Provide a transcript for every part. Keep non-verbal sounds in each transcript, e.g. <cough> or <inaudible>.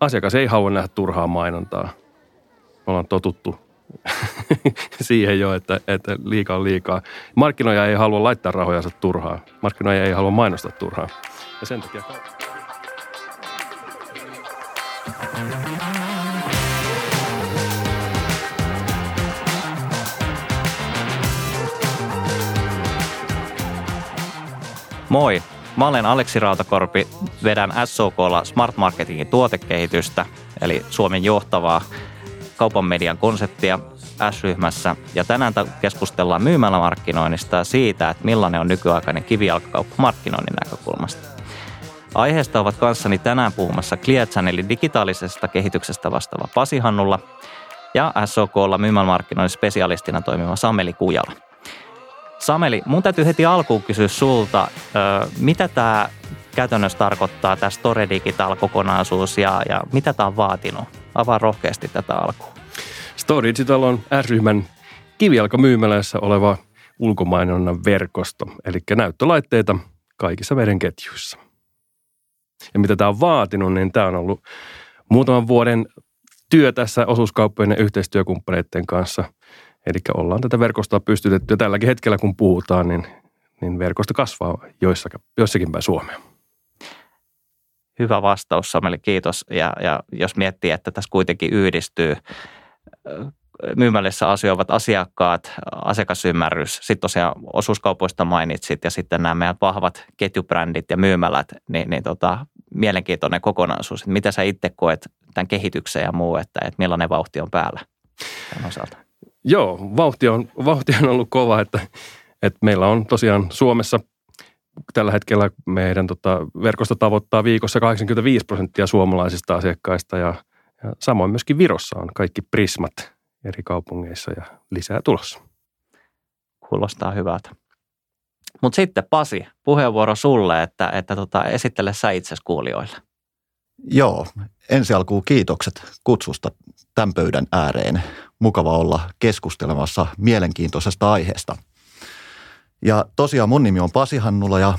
asiakas ei halua nähdä turhaa mainontaa. Me ollaan totuttu <laughs> siihen jo, että, että liikaa on liikaa. Markkinoija ei halua laittaa rahojansa turhaa. Markkinoija ei halua mainostaa turhaa. Ja sen takia... Moi, mä olen Aleksi Rautakorpi, vedän SOKlla Smart Marketingin tuotekehitystä, eli Suomen johtavaa kaupan median konseptia S-ryhmässä. Ja tänään keskustellaan myymälämarkkinoinnista ja siitä, että millainen on nykyaikainen kivijalkakauppa markkinoinnin näkökulmasta. Aiheesta ovat kanssani tänään puhumassa Clear Channelin digitaalisesta kehityksestä vastaava Pasi Hannulla ja SOKlla myymälämarkkinoinnin spesialistina toimiva Sameli Kujala – Sameli, mun täytyy heti alkuun kysyä sulta, mitä tämä käytännössä tarkoittaa, tämä Store Digital-kokonaisuus ja, ja mitä tämä on vaatinut? Avaa rohkeasti tätä alkuun. Store Digital on S-ryhmän kivijalkamyymälässä oleva ulkomainonnan verkosto, eli näyttölaitteita kaikissa meidän ketjuissa. Ja mitä tämä on vaatinut, niin tämä on ollut muutaman vuoden työ tässä osuuskauppojen ja yhteistyökumppaneiden kanssa – Eli ollaan tätä verkostoa pystytetty ja tälläkin hetkellä kun puhutaan, niin, niin verkosto kasvaa joissakin, joissakin päin Suomea. Hyvä vastaus Sameli, kiitos. Ja, ja jos miettii, että tässä kuitenkin yhdistyy myymällissä asioivat asiakkaat, asiakasymmärrys, sitten tosiaan osuuskaupoista mainitsit ja sitten nämä meidän vahvat ketjubrändit ja myymälät, niin, niin tota, mielenkiintoinen kokonaisuus. Mitä sä itse koet tämän kehityksen ja muu, että, että millainen vauhti on päällä tämän osalta? Joo, vauhti on, vauhti on ollut kova, että, että meillä on tosiaan Suomessa tällä hetkellä meidän tota, verkosto tavoittaa viikossa 85 prosenttia suomalaisista asiakkaista ja, ja samoin myöskin Virossa on kaikki prismat eri kaupungeissa ja lisää tulossa. Kuulostaa hyvältä. Mutta sitten Pasi, puheenvuoro sulle, että, että tota, esittele sä itse kuulijoille. Joo, ensi alkuun kiitokset kutsusta tämän pöydän ääreen mukava olla keskustelemassa mielenkiintoisesta aiheesta. Ja tosiaan mun nimi on Pasi Hannula ja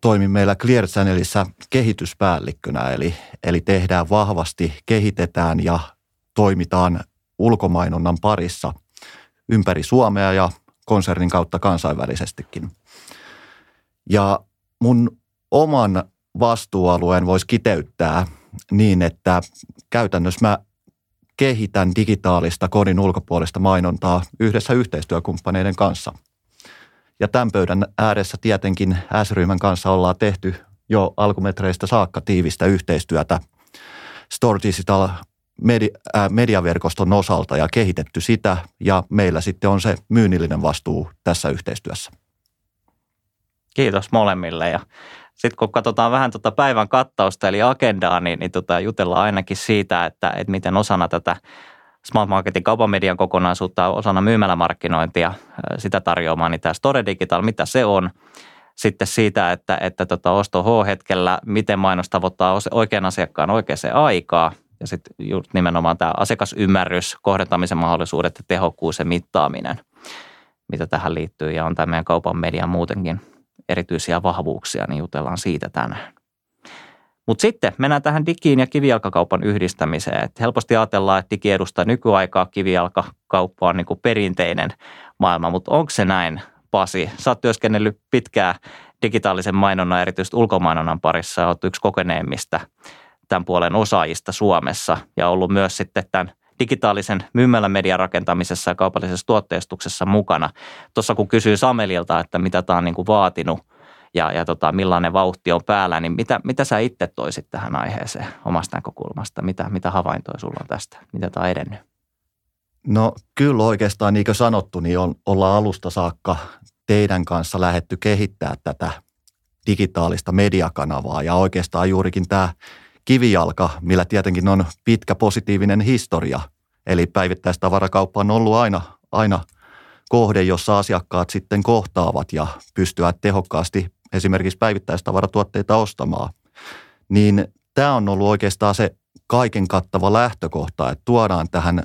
toimin meillä Clear Channelissa kehityspäällikkönä, eli, eli tehdään vahvasti, kehitetään ja toimitaan ulkomainonnan parissa ympäri Suomea ja konsernin kautta kansainvälisestikin. Ja mun oman vastuualueen voisi kiteyttää niin, että käytännössä mä kehitän digitaalista kodin ulkopuolista mainontaa yhdessä yhteistyökumppaneiden kanssa. Ja tämän pöydän ääressä tietenkin S-ryhmän kanssa ollaan tehty jo alkumetreistä saakka tiivistä yhteistyötä Store Digital media, äh, mediaverkoston osalta ja kehitetty sitä ja meillä sitten on se myynnillinen vastuu tässä yhteistyössä. Kiitos molemmille ja sitten kun katsotaan vähän tuota päivän kattausta eli agendaa, niin, niin tota, jutellaan ainakin siitä, että, että miten osana tätä Smart Marketin kaupan median kokonaisuutta osana myymälämarkkinointia sitä tarjoamaan, niin tämä Store Digital, mitä se on. Sitten siitä, että, että tota osto H-hetkellä, miten mainos tavoittaa oikean asiakkaan oikeaan aikaa. Ja sitten just nimenomaan tämä asiakasymmärrys, kohdentamisen mahdollisuudet ja tehokkuus ja mittaaminen, mitä tähän liittyy. Ja on tämä meidän kaupan media muutenkin erityisiä vahvuuksia, niin jutellaan siitä tänään. Mutta sitten mennään tähän digiin ja kivijalkakaupan yhdistämiseen. Et helposti ajatellaan, että digi edustaa nykyaikaa, kivijalkakauppa on niin kuin perinteinen maailma, mutta onko se näin, Pasi? Sä oot työskennellyt pitkään digitaalisen mainonnan, erityisesti ulkomainonnan parissa, olet yksi kokeneimmista tämän puolen osaajista Suomessa ja ollut myös sitten tämän – digitaalisen median rakentamisessa ja kaupallisessa tuotteistuksessa mukana. Tuossa kun kysyy Samelilta, että mitä tämä on niin kuin vaatinut ja, ja tota, millainen vauhti on päällä, niin mitä, mitä sä itse toisit tähän aiheeseen omasta näkökulmasta? Mitä, mitä havaintoja sulla on tästä? Mitä tämä on edennyt? No kyllä oikeastaan, niin kuin sanottu, niin on, ollaan alusta saakka teidän kanssa lähetty kehittää tätä digitaalista mediakanavaa ja oikeastaan juurikin tämä kivijalka, millä tietenkin on pitkä positiivinen historia. Eli päivittäistavarakauppa on ollut aina, aina kohde, jossa asiakkaat sitten kohtaavat ja pystyvät tehokkaasti esimerkiksi päivittäistavaratuotteita ostamaan. Niin tämä on ollut oikeastaan se kaiken kattava lähtökohta, että tuodaan tähän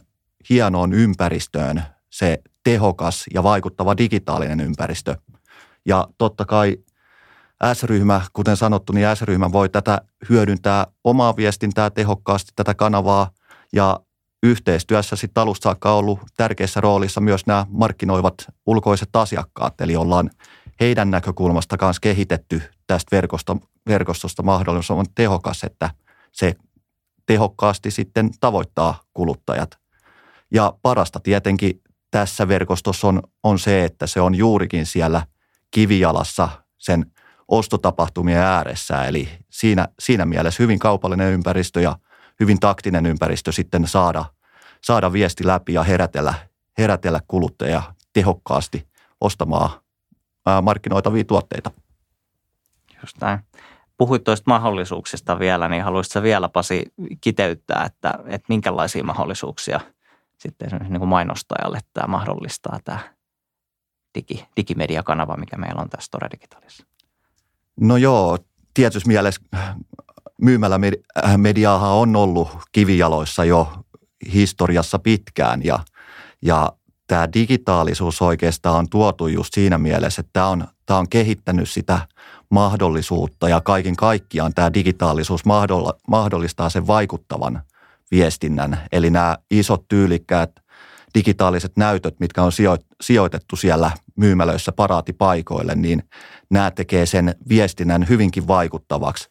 hienoon ympäristöön se tehokas ja vaikuttava digitaalinen ympäristö. Ja totta kai S-ryhmä, kuten sanottu, niin S-ryhmä voi tätä hyödyntää omaa viestintää tehokkaasti, tätä kanavaa ja yhteistyössä sitten alusta saakka ollut tärkeässä roolissa myös nämä markkinoivat ulkoiset asiakkaat, eli ollaan heidän näkökulmasta kanssa kehitetty tästä verkosto, verkostosta mahdollisimman tehokas, että se tehokkaasti sitten tavoittaa kuluttajat. Ja parasta tietenkin tässä verkostossa on, on se, että se on juurikin siellä kivijalassa sen ostotapahtumien ääressä. Eli siinä, siinä mielessä hyvin kaupallinen ympäristö ja hyvin taktinen ympäristö sitten saada, saada viesti läpi ja herätellä, herätellä kuluttajia tehokkaasti ostamaan markkinoitavia tuotteita. Just näin. Puhuit tuosta mahdollisuuksista vielä, niin haluaisitko vielä Pasi kiteyttää, että, että minkälaisia mahdollisuuksia sitten niin kuin mainostajalle tämä mahdollistaa tämä digi, digimediakanava, mikä meillä on tässä Store Digitalissa? No joo, tietysti mielessä myymällä mediaahan on ollut kivijaloissa jo historiassa pitkään ja, ja tämä digitaalisuus oikeastaan on tuotu just siinä mielessä, että tämä on, tämä on kehittänyt sitä mahdollisuutta ja kaiken kaikkiaan tämä digitaalisuus mahdollistaa sen vaikuttavan viestinnän. Eli nämä isot tyylikkäät digitaaliset näytöt, mitkä on sijoitettu siellä myymälöissä paraatipaikoille, niin nämä tekee sen viestinnän hyvinkin vaikuttavaksi.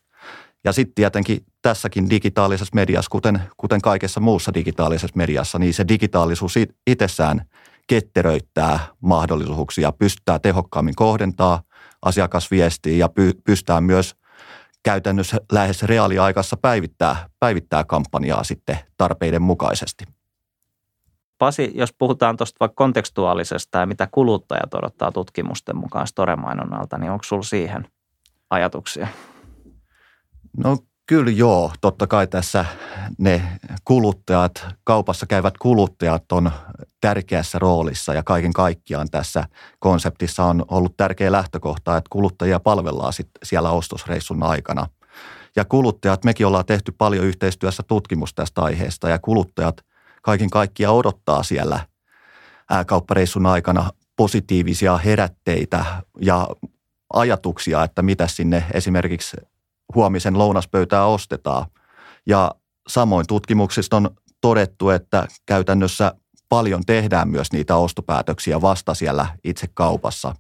Ja sitten tietenkin tässäkin digitaalisessa mediassa, kuten, kuten kaikessa muussa digitaalisessa mediassa, niin se digitaalisuus itsessään ketteröittää mahdollisuuksia, pystyttää tehokkaammin kohdentaa asiakasviestiä ja py, pystytään myös käytännössä lähes reaaliaikassa päivittää, päivittää kampanjaa sitten tarpeiden mukaisesti. Pasi, jos puhutaan tuosta vaikka kontekstuaalisesta ja mitä kuluttajat odottaa tutkimusten mukaan Store-mainonnalta, niin onko sinulla siihen ajatuksia? No kyllä joo, totta kai tässä ne kuluttajat, kaupassa käyvät kuluttajat on tärkeässä roolissa ja kaiken kaikkiaan tässä konseptissa on ollut tärkeä lähtökohta, että kuluttajia palvellaan sit siellä ostosreissun aikana. Ja kuluttajat, mekin ollaan tehty paljon yhteistyössä tutkimusta tästä aiheesta ja kuluttajat kaiken kaikkiaan odottaa siellä kauppareissun aikana positiivisia herätteitä ja ajatuksia, että mitä sinne esimerkiksi huomisen lounaspöytää ostetaan. Ja samoin tutkimuksista on todettu, että käytännössä paljon tehdään myös niitä ostopäätöksiä vasta siellä itse kaupassa.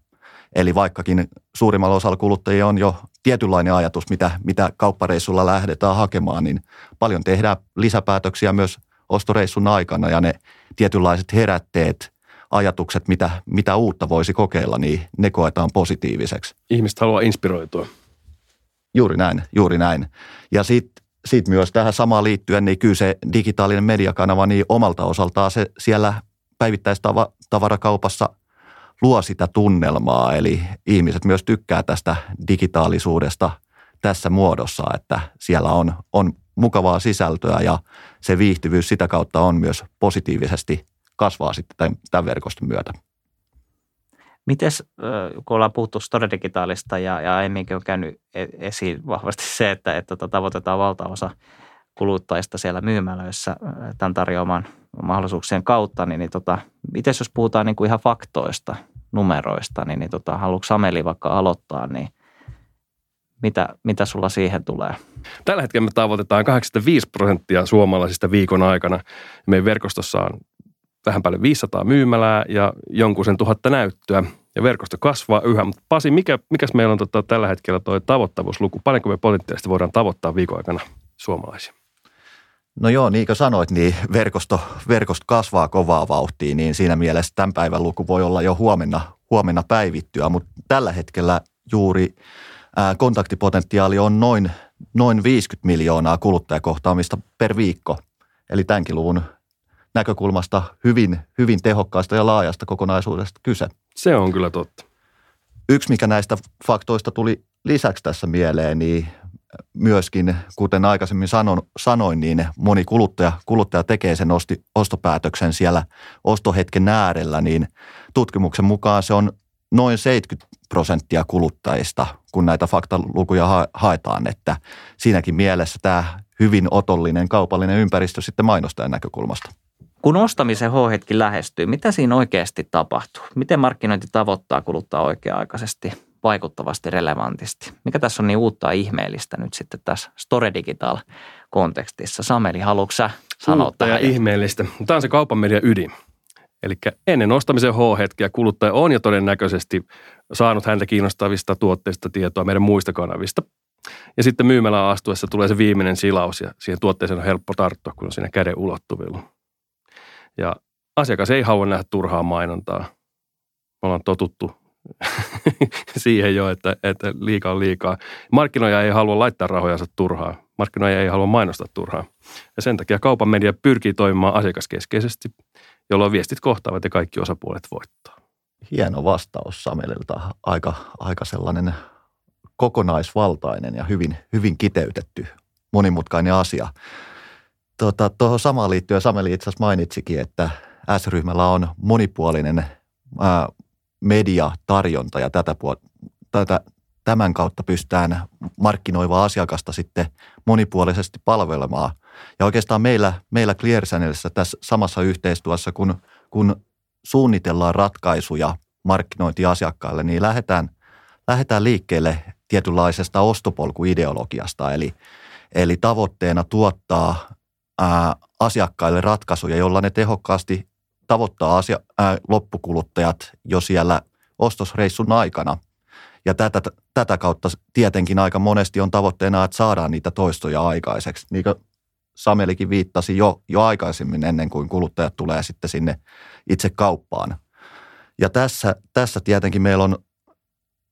Eli vaikkakin suurimmalla osalla kuluttajia on jo tietynlainen ajatus, mitä, mitä kauppareissulla lähdetään hakemaan, niin paljon tehdään lisäpäätöksiä myös ostoreissun aikana ja ne tietynlaiset herätteet, ajatukset, mitä, mitä uutta voisi kokeilla, niin ne koetaan positiiviseksi. Ihmiset haluaa inspiroitua. Juuri näin, juuri näin. Ja sitten sit myös tähän samaan liittyen, niin kyllä se digitaalinen mediakanava, niin omalta osaltaan se siellä päivittäistavarakaupassa luo sitä tunnelmaa. Eli ihmiset myös tykkää tästä digitaalisuudesta tässä muodossa, että siellä on, on mukavaa sisältöä ja se viihtyvyys sitä kautta on myös positiivisesti kasvaa sitten tämän, tämän verkoston myötä. Mites, kun ollaan puhuttu Store Digitaalista ja, ja aiemminkin on käynyt e-, esiin vahvasti se, että, että tota, tavoitetaan valtaosa kuluttajista siellä myymälöissä tämän tarjoaman mahdollisuuksien kautta, niin, niin tota, miten jos puhutaan niin kuin ihan faktoista, numeroista, niin, niin tota, haluatko Ameli vaikka aloittaa, niin mitä, mitä sulla siihen tulee? Tällä hetkellä me tavoitetaan 85 prosenttia suomalaisista viikon aikana. Meidän verkostossa on vähän paljon 500 myymälää ja jonkun sen tuhatta näyttöä. Ja verkosto kasvaa yhä. Mutta Pasi, mikä, mikäs meillä on tota, tällä hetkellä tuo tavoittavuusluku? Paljonko me potentiaalisesti voidaan tavoittaa viikon aikana suomalaisia? No joo, niin kuin sanoit, niin verkosto, verkosto kasvaa kovaa vauhtia, niin siinä mielessä tämän päivän luku voi olla jo huomenna, huomenna päivittyä, mutta tällä hetkellä juuri kontaktipotentiaali on noin, noin 50 miljoonaa kuluttajakohtaamista per viikko. Eli tämänkin luvun näkökulmasta hyvin, hyvin tehokkaasta ja laajasta kokonaisuudesta kyse. Se on kyllä totta. Yksi, mikä näistä faktoista tuli lisäksi tässä mieleen, niin myöskin, kuten aikaisemmin sanon, sanoin, niin moni kuluttaja, kuluttaja tekee sen osti, ostopäätöksen siellä ostohetken äärellä, niin tutkimuksen mukaan se on noin 70 prosenttia kuluttajista, kun näitä faktalukuja haetaan, että siinäkin mielessä tämä hyvin otollinen kaupallinen ympäristö sitten mainostajan näkökulmasta. Kun ostamisen H-hetki lähestyy, mitä siinä oikeasti tapahtuu? Miten markkinointi tavoittaa kuluttaa oikea-aikaisesti vaikuttavasti relevantisti. Mikä tässä on niin uutta ja ihmeellistä nyt sitten tässä Store Digital kontekstissa? Sameli, haluatko sä sanoa uutta tähän? ja ihmeellistä. Tämä on se kaupan median ydin. Eli ennen ostamisen H-hetkiä kuluttaja on jo todennäköisesti saanut häntä kiinnostavista tuotteista tietoa meidän muista kanavista. Ja sitten myymälään astuessa tulee se viimeinen silaus ja siihen tuotteeseen on helppo tarttua, kun on siinä käden ulottuvilla. Ja asiakas ei halua nähdä turhaa mainontaa. Me ollaan totuttu <laughs> siihen jo, että, että liikaa on liikaa. Markkinoija ei halua laittaa rahojansa turhaa. Markkinoija ei halua mainostaa turhaa. Ja sen takia kaupan media pyrkii toimimaan asiakaskeskeisesti, jolloin viestit kohtaavat ja kaikki osapuolet voittaa. Hieno vastaus Samelilta. Aika, aika sellainen kokonaisvaltainen ja hyvin, hyvin kiteytetty monimutkainen asia. Tuota, tuohon samaan liittyen Sameli itse asiassa mainitsikin, että S-ryhmällä on monipuolinen ää, mediatarjonta ja tätä, tätä, tämän kautta pystytään markkinoivaa asiakasta sitten monipuolisesti palvelemaan. Ja oikeastaan meillä, meillä ClearSanelissa tässä samassa yhteistyössä, kun, kun suunnitellaan ratkaisuja markkinointiasiakkaille, niin lähdetään, lähdetään liikkeelle tietynlaisesta ostopolkuideologiasta, eli, eli tavoitteena tuottaa ää, asiakkaille ratkaisuja, jolla ne tehokkaasti tavoittaa asia, ää, loppukuluttajat jo siellä ostosreissun aikana. Ja tätä, tätä kautta tietenkin aika monesti on tavoitteena, että saadaan niitä toistoja aikaiseksi. Niin kuin Samelikin viittasi jo, jo aikaisemmin ennen kuin kuluttajat tulee sitten sinne itse kauppaan. Ja tässä, tässä tietenkin meillä on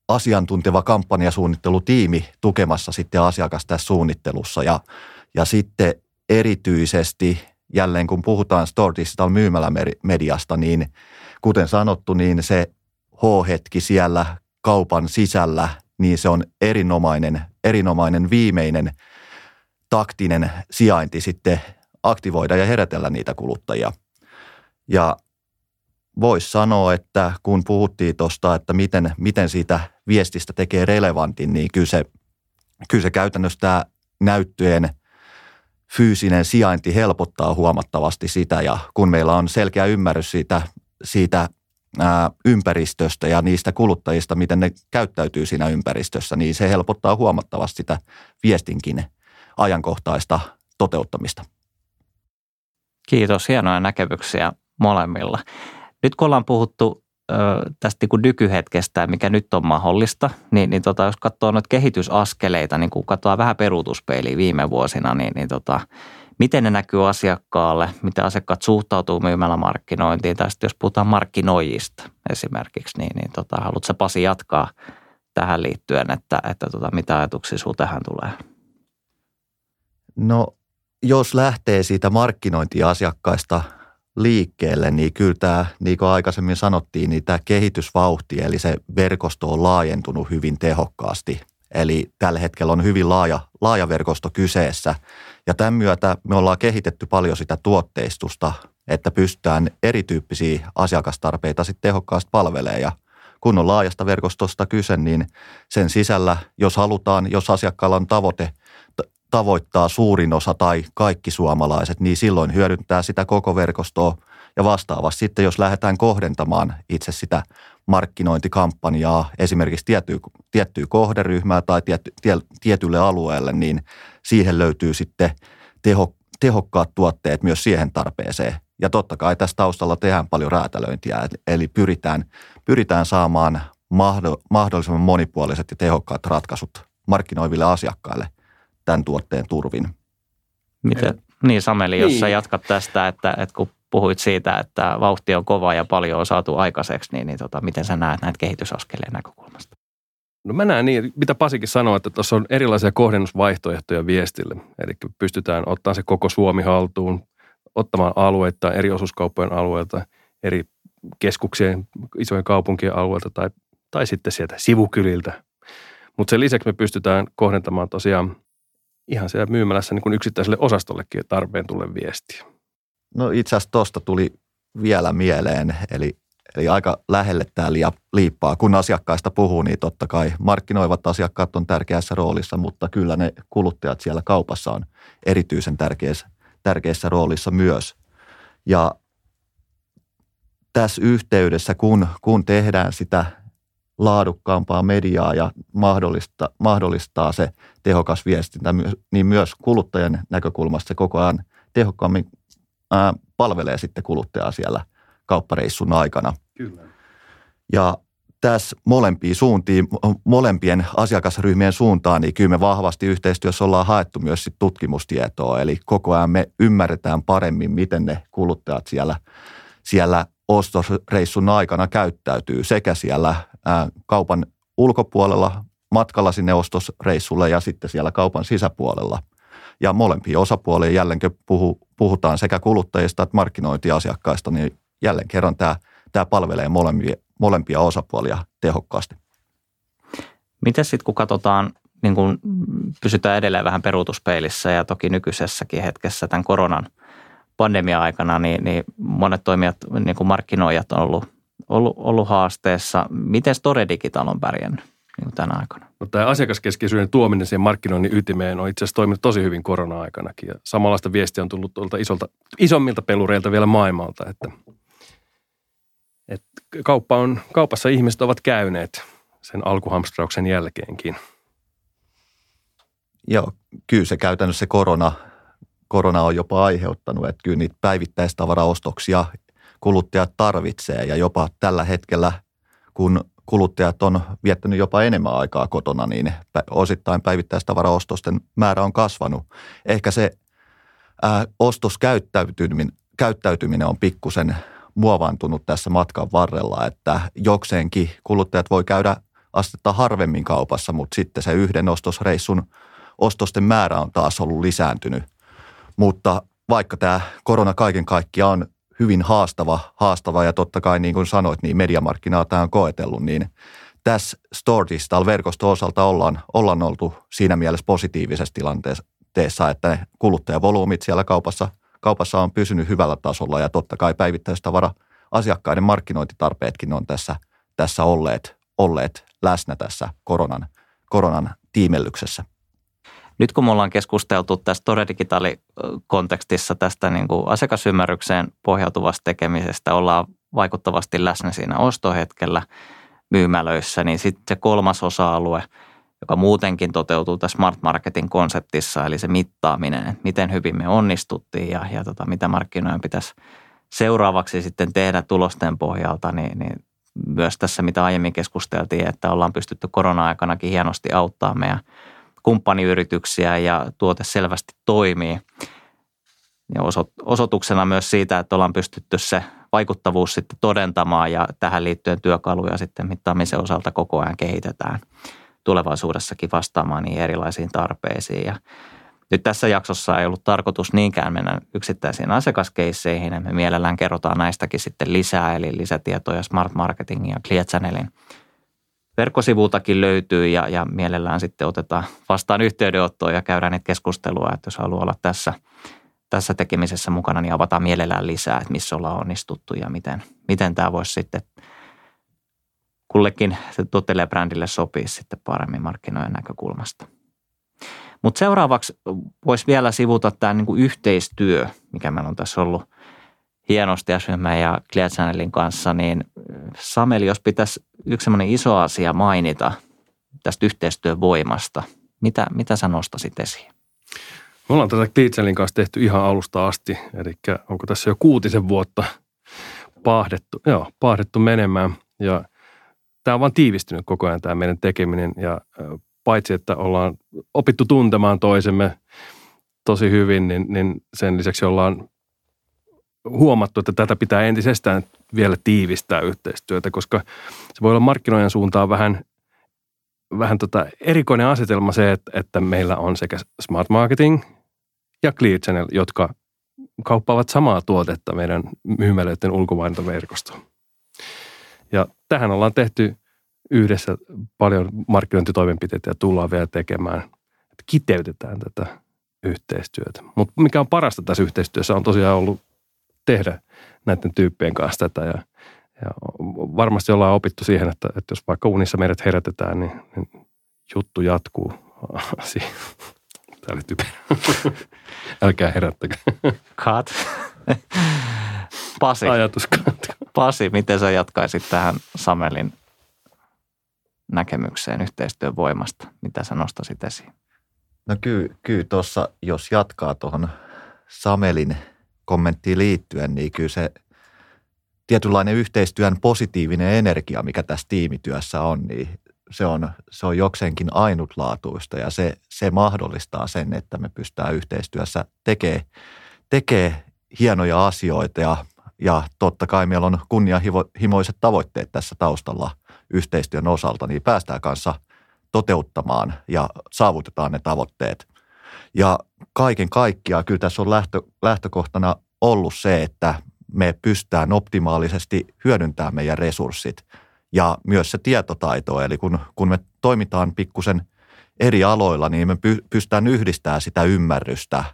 asiantunteva kampanjasuunnittelutiimi tukemassa sitten asiakas tässä suunnittelussa. Ja, ja sitten erityisesti jälleen kun puhutaan Store Digital myymälämediasta, niin kuten sanottu, niin se H-hetki siellä kaupan sisällä, niin se on erinomainen, erinomainen viimeinen taktinen sijainti sitten aktivoida ja herätellä niitä kuluttajia. Ja voisi sanoa, että kun puhuttiin tuosta, että miten, miten siitä viestistä tekee relevantin, niin kyllä se, kyllä se käytännössä tämä näyttöjen fyysinen sijainti helpottaa huomattavasti sitä ja kun meillä on selkeä ymmärrys siitä, siitä ää, ympäristöstä ja niistä kuluttajista, miten ne käyttäytyy siinä ympäristössä, niin se helpottaa huomattavasti sitä viestinkin ajankohtaista toteuttamista. Kiitos, hienoja näkemyksiä molemmilla. Nyt kun ollaan puhuttu tästä niin nykyhetkestä, mikä nyt on mahdollista, niin, niin tota, jos katsoo noita kehitysaskeleita, niin kun katsoo vähän peruutuspeiliä viime vuosina, niin, niin tota, miten ne näkyy asiakkaalle, miten asiakkaat suhtautuu myymällä markkinointiin, tai sitten jos puhutaan markkinoijista esimerkiksi, niin, niin tota, haluatko Pasi jatkaa tähän liittyen, että, että tota, mitä ajatuksia sinulla tähän tulee? No, jos lähtee siitä markkinointiasiakkaista liikkeelle, niin kyllä tämä, niin kuin aikaisemmin sanottiin, niin tämä kehitysvauhti, eli se verkosto on laajentunut hyvin tehokkaasti. Eli tällä hetkellä on hyvin laaja, laaja verkosto kyseessä. Ja tämän myötä me ollaan kehitetty paljon sitä tuotteistusta, että pystytään erityyppisiä asiakastarpeita sitten tehokkaasti palvelemaan. Ja kun on laajasta verkostosta kyse, niin sen sisällä, jos halutaan, jos asiakkaalla on tavoite tavoittaa suurin osa tai kaikki suomalaiset, niin silloin hyödyntää sitä koko verkostoa. Ja vastaavasti sitten, jos lähdetään kohdentamaan itse sitä markkinointikampanjaa esimerkiksi tiettyä, tiettyä kohderyhmää tai tiety, tie, tietylle alueelle, niin siihen löytyy sitten teho, tehokkaat tuotteet myös siihen tarpeeseen. Ja totta kai tässä taustalla tehdään paljon räätälöintiä, eli pyritään, pyritään saamaan mahdollisimman monipuoliset ja tehokkaat ratkaisut markkinoiville asiakkaille tämän tuotteen turvin. Miten? Niin Sameli, jos niin. sä jatkat tästä, että, että kun puhuit siitä, että vauhti on kova ja paljon on saatu aikaiseksi, niin, niin tota, miten sä näet näitä kehitysaskeleen näkökulmasta? No mä näen niin, mitä Pasikin sanoi, että tuossa on erilaisia kohdennusvaihtoehtoja viestille. Eli pystytään ottaa se koko Suomi haltuun, ottamaan alueita, eri osuuskauppojen alueilta, eri keskuksien, isojen kaupunkien alueilta tai, tai sitten sieltä sivukyliltä. Mutta sen lisäksi me pystytään kohdentamaan tosiaan ihan siellä myymälässä niin kuin yksittäiselle osastollekin tarpeen tulle viestiä. No itse asiassa tuosta tuli vielä mieleen, eli, eli aika lähelle tämä liippaa. Kun asiakkaista puhuu, niin totta kai markkinoivat asiakkaat on tärkeässä roolissa, mutta kyllä ne kuluttajat siellä kaupassa on erityisen tärkeässä, tärkeässä roolissa myös. Ja tässä yhteydessä, kun, kun tehdään sitä laadukkaampaa mediaa ja mahdollista, mahdollistaa se tehokas viestintä, niin myös kuluttajan näkökulmasta se koko ajan tehokkaammin ää, palvelee sitten kuluttajaa siellä kauppareissun aikana. Kyllä. Ja tässä molempiin suuntiin, molempien asiakasryhmien suuntaan, niin kyllä me vahvasti yhteistyössä ollaan haettu myös sit tutkimustietoa. Eli koko ajan me ymmärretään paremmin, miten ne kuluttajat siellä, siellä ostosreissun aikana käyttäytyy sekä siellä kaupan ulkopuolella matkalla sinne ostosreissulle ja sitten siellä kaupan sisäpuolella. Ja molempia osapuolia jälleen puhu, puhutaan sekä kuluttajista että markkinointiasiakkaista, niin jälleen kerran tämä, tämä palvelee molempia, molempia osapuolia tehokkaasti. Miten sitten kun katsotaan, niin kun pysytään edelleen vähän peruutuspeilissä ja toki nykyisessäkin hetkessä tämän koronan pandemia-aikana, niin, niin monet toimijat, niin kuin markkinoijat on ollut, ollut, ollut haasteessa. Miten Store Digital on pärjännyt niin tänä aikana? No, tämä asiakaskeskeisyyden tuominen siihen markkinoinnin ytimeen on itse asiassa toiminut tosi hyvin korona-aikanakin. Ja samanlaista viestiä on tullut tuolta isolta, isommilta pelureilta vielä maailmalta, että – et kauppa on, kaupassa ihmiset ovat käyneet sen alkuhamstrauksen jälkeenkin. Joo, kyllä se käytännössä korona, korona on jopa aiheuttanut, että kyllä niitä päivittäistavaraostoksia kuluttajat tarvitsee ja jopa tällä hetkellä, kun kuluttajat on viettänyt jopa enemmän aikaa kotona, niin osittain päivittäistavaraostosten määrä on kasvanut. Ehkä se ää, ostoskäyttäytyminen käyttäytyminen on pikkusen muovantunut tässä matkan varrella, että jokseenkin kuluttajat voi käydä astetta harvemmin kaupassa, mutta sitten se yhden ostosreissun ostosten määrä on taas ollut lisääntynyt. Mutta vaikka tämä korona kaiken kaikkiaan on hyvin haastava, haastava ja totta kai niin kuin sanoit, niin mediamarkkinaa tämä on koetellut, niin tässä Store verkosto osalta ollaan, ollaan oltu siinä mielessä positiivisessa tilanteessa, että ne kuluttajavolyymit siellä kaupassa kaupassa on pysynyt hyvällä tasolla ja totta kai päivittäistavara asiakkaiden markkinointitarpeetkin on tässä, tässä olleet, olleet läsnä tässä koronan, koronan tiimellyksessä. Nyt kun me ollaan keskusteltu tästä Tore kontekstissa tästä niin kuin asiakasymmärrykseen pohjautuvasta tekemisestä, ollaan vaikuttavasti läsnä siinä ostohetkellä myymälöissä, niin sitten se kolmas osa-alue – joka muutenkin toteutuu tässä smart marketin konseptissa, eli se mittaaminen, että miten hyvin me onnistuttiin ja, ja tota, mitä markkinoiden pitäisi seuraavaksi sitten tehdä tulosten pohjalta, niin, niin myös tässä, mitä aiemmin keskusteltiin, että ollaan pystytty korona-aikanakin hienosti auttaa meidän kumppaniyrityksiä ja tuote selvästi toimii. Ja osoituksena myös siitä, että ollaan pystytty se vaikuttavuus sitten todentamaan ja tähän liittyen työkaluja sitten mittaamisen osalta koko ajan kehitetään tulevaisuudessakin vastaamaan niin erilaisiin tarpeisiin. Ja nyt tässä jaksossa ei ollut tarkoitus niinkään mennä yksittäisiin asiakaskeisseihin, me mielellään kerrotaan näistäkin sitten lisää, eli lisätietoja Smart Marketingin ja Clear Channelin verkkosivultakin löytyy ja, ja mielellään sitten otetaan vastaan yhteydenottoa ja käydään niitä keskustelua, että jos haluaa olla tässä, tässä tekemisessä mukana, niin avataan mielellään lisää, että missä ollaan onnistuttu ja miten, miten tämä voisi sitten – kullekin se brändille sopii sitten paremmin markkinoiden näkökulmasta. Mutta seuraavaksi voisi vielä sivuta tämä niinku yhteistyö, mikä meillä on tässä ollut hienosti Ashryhmän ja Clear Channelin kanssa, niin Sameli, jos pitäisi yksi sellainen iso asia mainita tästä yhteistyön voimasta, mitä, mitä sä nostasit esiin? Me ollaan tätä Clear kanssa tehty ihan alusta asti, eli onko tässä jo kuutisen vuotta paahdettu, joo, paahdettu menemään ja – tämä on vaan tiivistynyt koko ajan tämä meidän tekeminen ja paitsi, että ollaan opittu tuntemaan toisemme tosi hyvin, niin, niin sen lisäksi ollaan huomattu, että tätä pitää entisestään vielä tiivistää yhteistyötä, koska se voi olla markkinoiden suuntaan vähän, vähän tota erikoinen asetelma se, että, että meillä on sekä smart marketing ja clear channel, jotka kauppaavat samaa tuotetta meidän myymälöiden ulkomainontaverkostoon. Ja tähän ollaan tehty yhdessä paljon markkinointitoimenpiteitä ja tullaan vielä tekemään. Että kiteytetään tätä yhteistyötä. Mutta mikä on parasta tässä yhteistyössä on tosiaan ollut tehdä näiden tyyppien kanssa tätä ja, ja varmasti ollaan opittu siihen, että, että jos vaikka unissa meidät herätetään, niin, niin juttu jatkuu. <laughs> Tämä oli typerä. <laughs> Älkää herättäkää. Cut. Pasi. Ajatus Pasi, miten sä jatkaisit tähän Samelin näkemykseen yhteistyön voimasta? Mitä sä nostasit esiin? No kyllä, kyllä tuossa, jos jatkaa tuohon Samelin kommenttiin liittyen, niin kyllä se tietynlainen yhteistyön positiivinen energia, mikä tässä tiimityössä on, niin se on, se on jokseenkin ainutlaatuista ja se, se mahdollistaa sen, että me pystytään yhteistyössä tekemään tekee hienoja asioita ja, ja totta kai meillä on kunnianhimoiset tavoitteet tässä taustalla yhteistyön osalta, niin päästään kanssa toteuttamaan ja saavutetaan ne tavoitteet. Ja kaiken kaikkiaan kyllä tässä on lähtö, lähtökohtana ollut se, että me pystytään optimaalisesti hyödyntämään meidän resurssit ja myös se tietotaito. Eli kun, kun me toimitaan pikkusen eri aloilla, niin me pystytään yhdistämään sitä ymmärrystä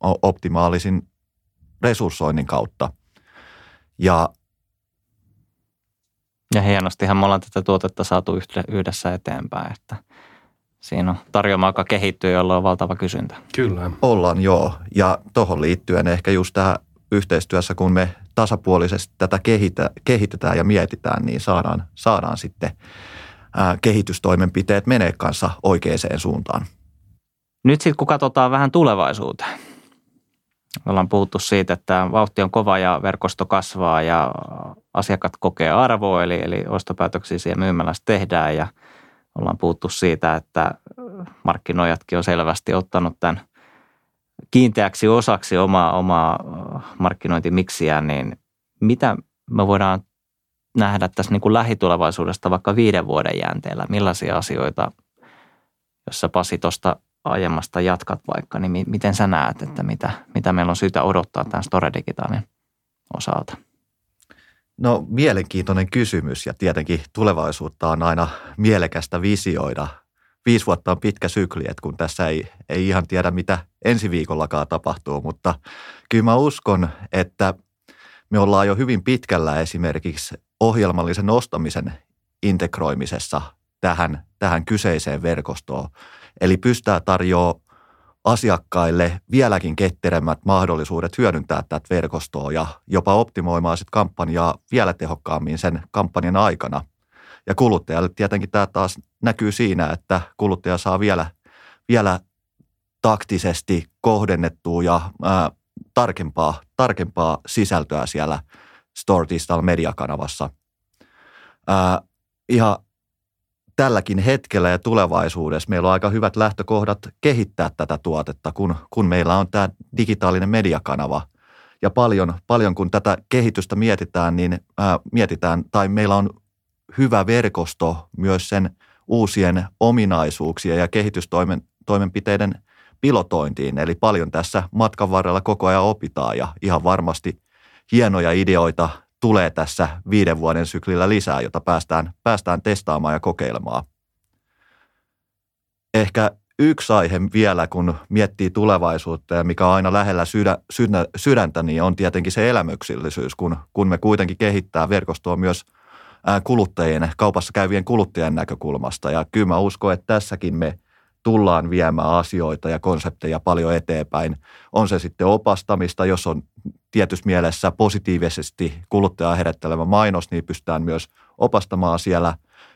optimaalisin resurssoinnin kautta. Ja, ja hienostihan me ollaan tätä tuotetta saatu yhdessä eteenpäin, että siinä on tarjoama, joka kehittyy, jolla on valtava kysyntä. Kyllä. Ollaan joo. Ja tuohon liittyen ehkä just tähän yhteistyössä, kun me tasapuolisesti tätä kehitä, kehitetään ja mietitään, niin saadaan, saadaan sitten ää, kehitystoimenpiteet menee kanssa oikeaan suuntaan. Nyt sitten kun katsotaan vähän tulevaisuuteen. Me ollaan puhuttu siitä, että vauhti on kova ja verkosto kasvaa ja asiakkaat kokee arvoa, eli, eli ostopäätöksiä siellä myymälässä tehdään ja ollaan puhuttu siitä, että markkinoijatkin on selvästi ottanut tämän – kiinteäksi osaksi omaa, omaa äh, markkinointimiksiään, niin mitä me voidaan nähdä tässä niin kuin lähitulevaisuudesta vaikka viiden vuoden jänteellä? Millaisia asioita, jos sä Pasi tuosta aiemmasta jatkat vaikka, niin miten sä näet, että mitä, mitä meillä on syytä odottaa tämän Store Digitaalin osalta? No mielenkiintoinen kysymys ja tietenkin tulevaisuutta on aina mielekästä visioida – viisi vuotta on pitkä sykli, että kun tässä ei, ei ihan tiedä, mitä ensi viikollakaan tapahtuu, mutta kyllä mä uskon, että me ollaan jo hyvin pitkällä esimerkiksi ohjelmallisen ostamisen integroimisessa tähän, tähän kyseiseen verkostoon. Eli pystytään tarjoamaan asiakkaille vieläkin ketteremmät mahdollisuudet hyödyntää tätä verkostoa ja jopa optimoimaan sitten kampanjaa vielä tehokkaammin sen kampanjan aikana – ja kuluttajalle tietenkin tämä taas näkyy siinä, että kuluttaja saa vielä, vielä taktisesti kohdennettua ja ää, tarkempaa, tarkempaa sisältöä siellä Store Digital mediakanavassa. Ää, ihan tälläkin hetkellä ja tulevaisuudessa meillä on aika hyvät lähtökohdat kehittää tätä tuotetta, kun, kun meillä on tämä digitaalinen mediakanava. Ja paljon, paljon kun tätä kehitystä mietitään, niin ää, mietitään, tai meillä on hyvä verkosto myös sen uusien ominaisuuksien ja kehitystoimenpiteiden pilotointiin. Eli paljon tässä matkan varrella koko ajan opitaan ja ihan varmasti hienoja ideoita tulee tässä viiden vuoden syklillä lisää, jota päästään, päästään testaamaan ja kokeilemaan. Ehkä yksi aihe vielä, kun miettii tulevaisuutta ja mikä on aina lähellä sydä, sydä, sydäntä, niin on tietenkin se elämyksillisyys, kun, kun me kuitenkin kehittää verkostoa myös – kuluttajien, kaupassa käyvien kuluttajien näkökulmasta. Ja kyllä mä uskon, että tässäkin me tullaan viemään asioita ja konsepteja paljon eteenpäin. On se sitten opastamista, jos on tietyssä mielessä positiivisesti kuluttajaa herättelevä mainos, niin pystytään myös opastamaan siellä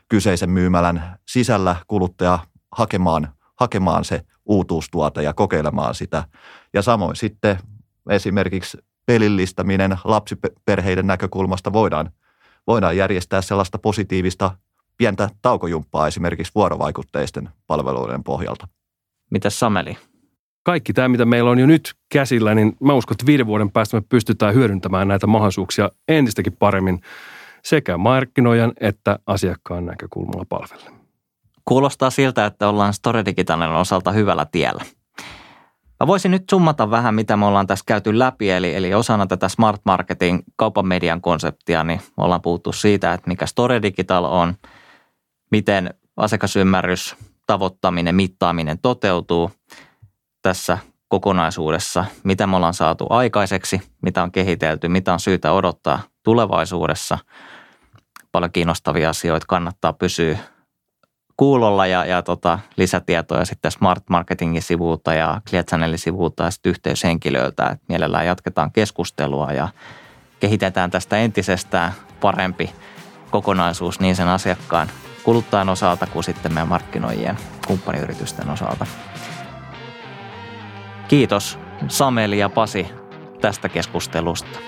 kyseisen myymälän sisällä kuluttaja hakemaan, hakemaan se uutuustuote ja kokeilemaan sitä. Ja samoin sitten esimerkiksi pelillistäminen lapsiperheiden näkökulmasta voidaan voidaan järjestää sellaista positiivista pientä taukojumppaa esimerkiksi vuorovaikutteisten palveluiden pohjalta. Mitäs Sameli? Kaikki tämä, mitä meillä on jo nyt käsillä, niin mä uskon, että viiden vuoden päästä me pystytään hyödyntämään näitä mahdollisuuksia entistäkin paremmin sekä markkinoijan että asiakkaan näkökulmalla palvelle. Kuulostaa siltä, että ollaan Store Digitalin osalta hyvällä tiellä. Mä voisin nyt summata vähän, mitä me ollaan tässä käyty läpi, eli, eli osana tätä Smart Marketing kaupan median konseptia, niin me ollaan puhuttu siitä, että mikä Store Digital on, miten asiakasymmärrys, tavoittaminen, mittaaminen toteutuu tässä kokonaisuudessa, mitä me ollaan saatu aikaiseksi, mitä on kehitelty, mitä on syytä odottaa tulevaisuudessa. Paljon kiinnostavia asioita kannattaa pysyä kuulolla ja, ja tota, lisätietoja sitten Smart Marketingin sivuilta ja Clear Channelin sivuilta ja sitten yhteyshenkilöiltä. että mielellään jatketaan keskustelua ja kehitetään tästä entisestään parempi kokonaisuus niin sen asiakkaan kuluttajan osalta kuin sitten meidän markkinoijien kumppaniyritysten osalta. Kiitos Sameli ja Pasi tästä keskustelusta.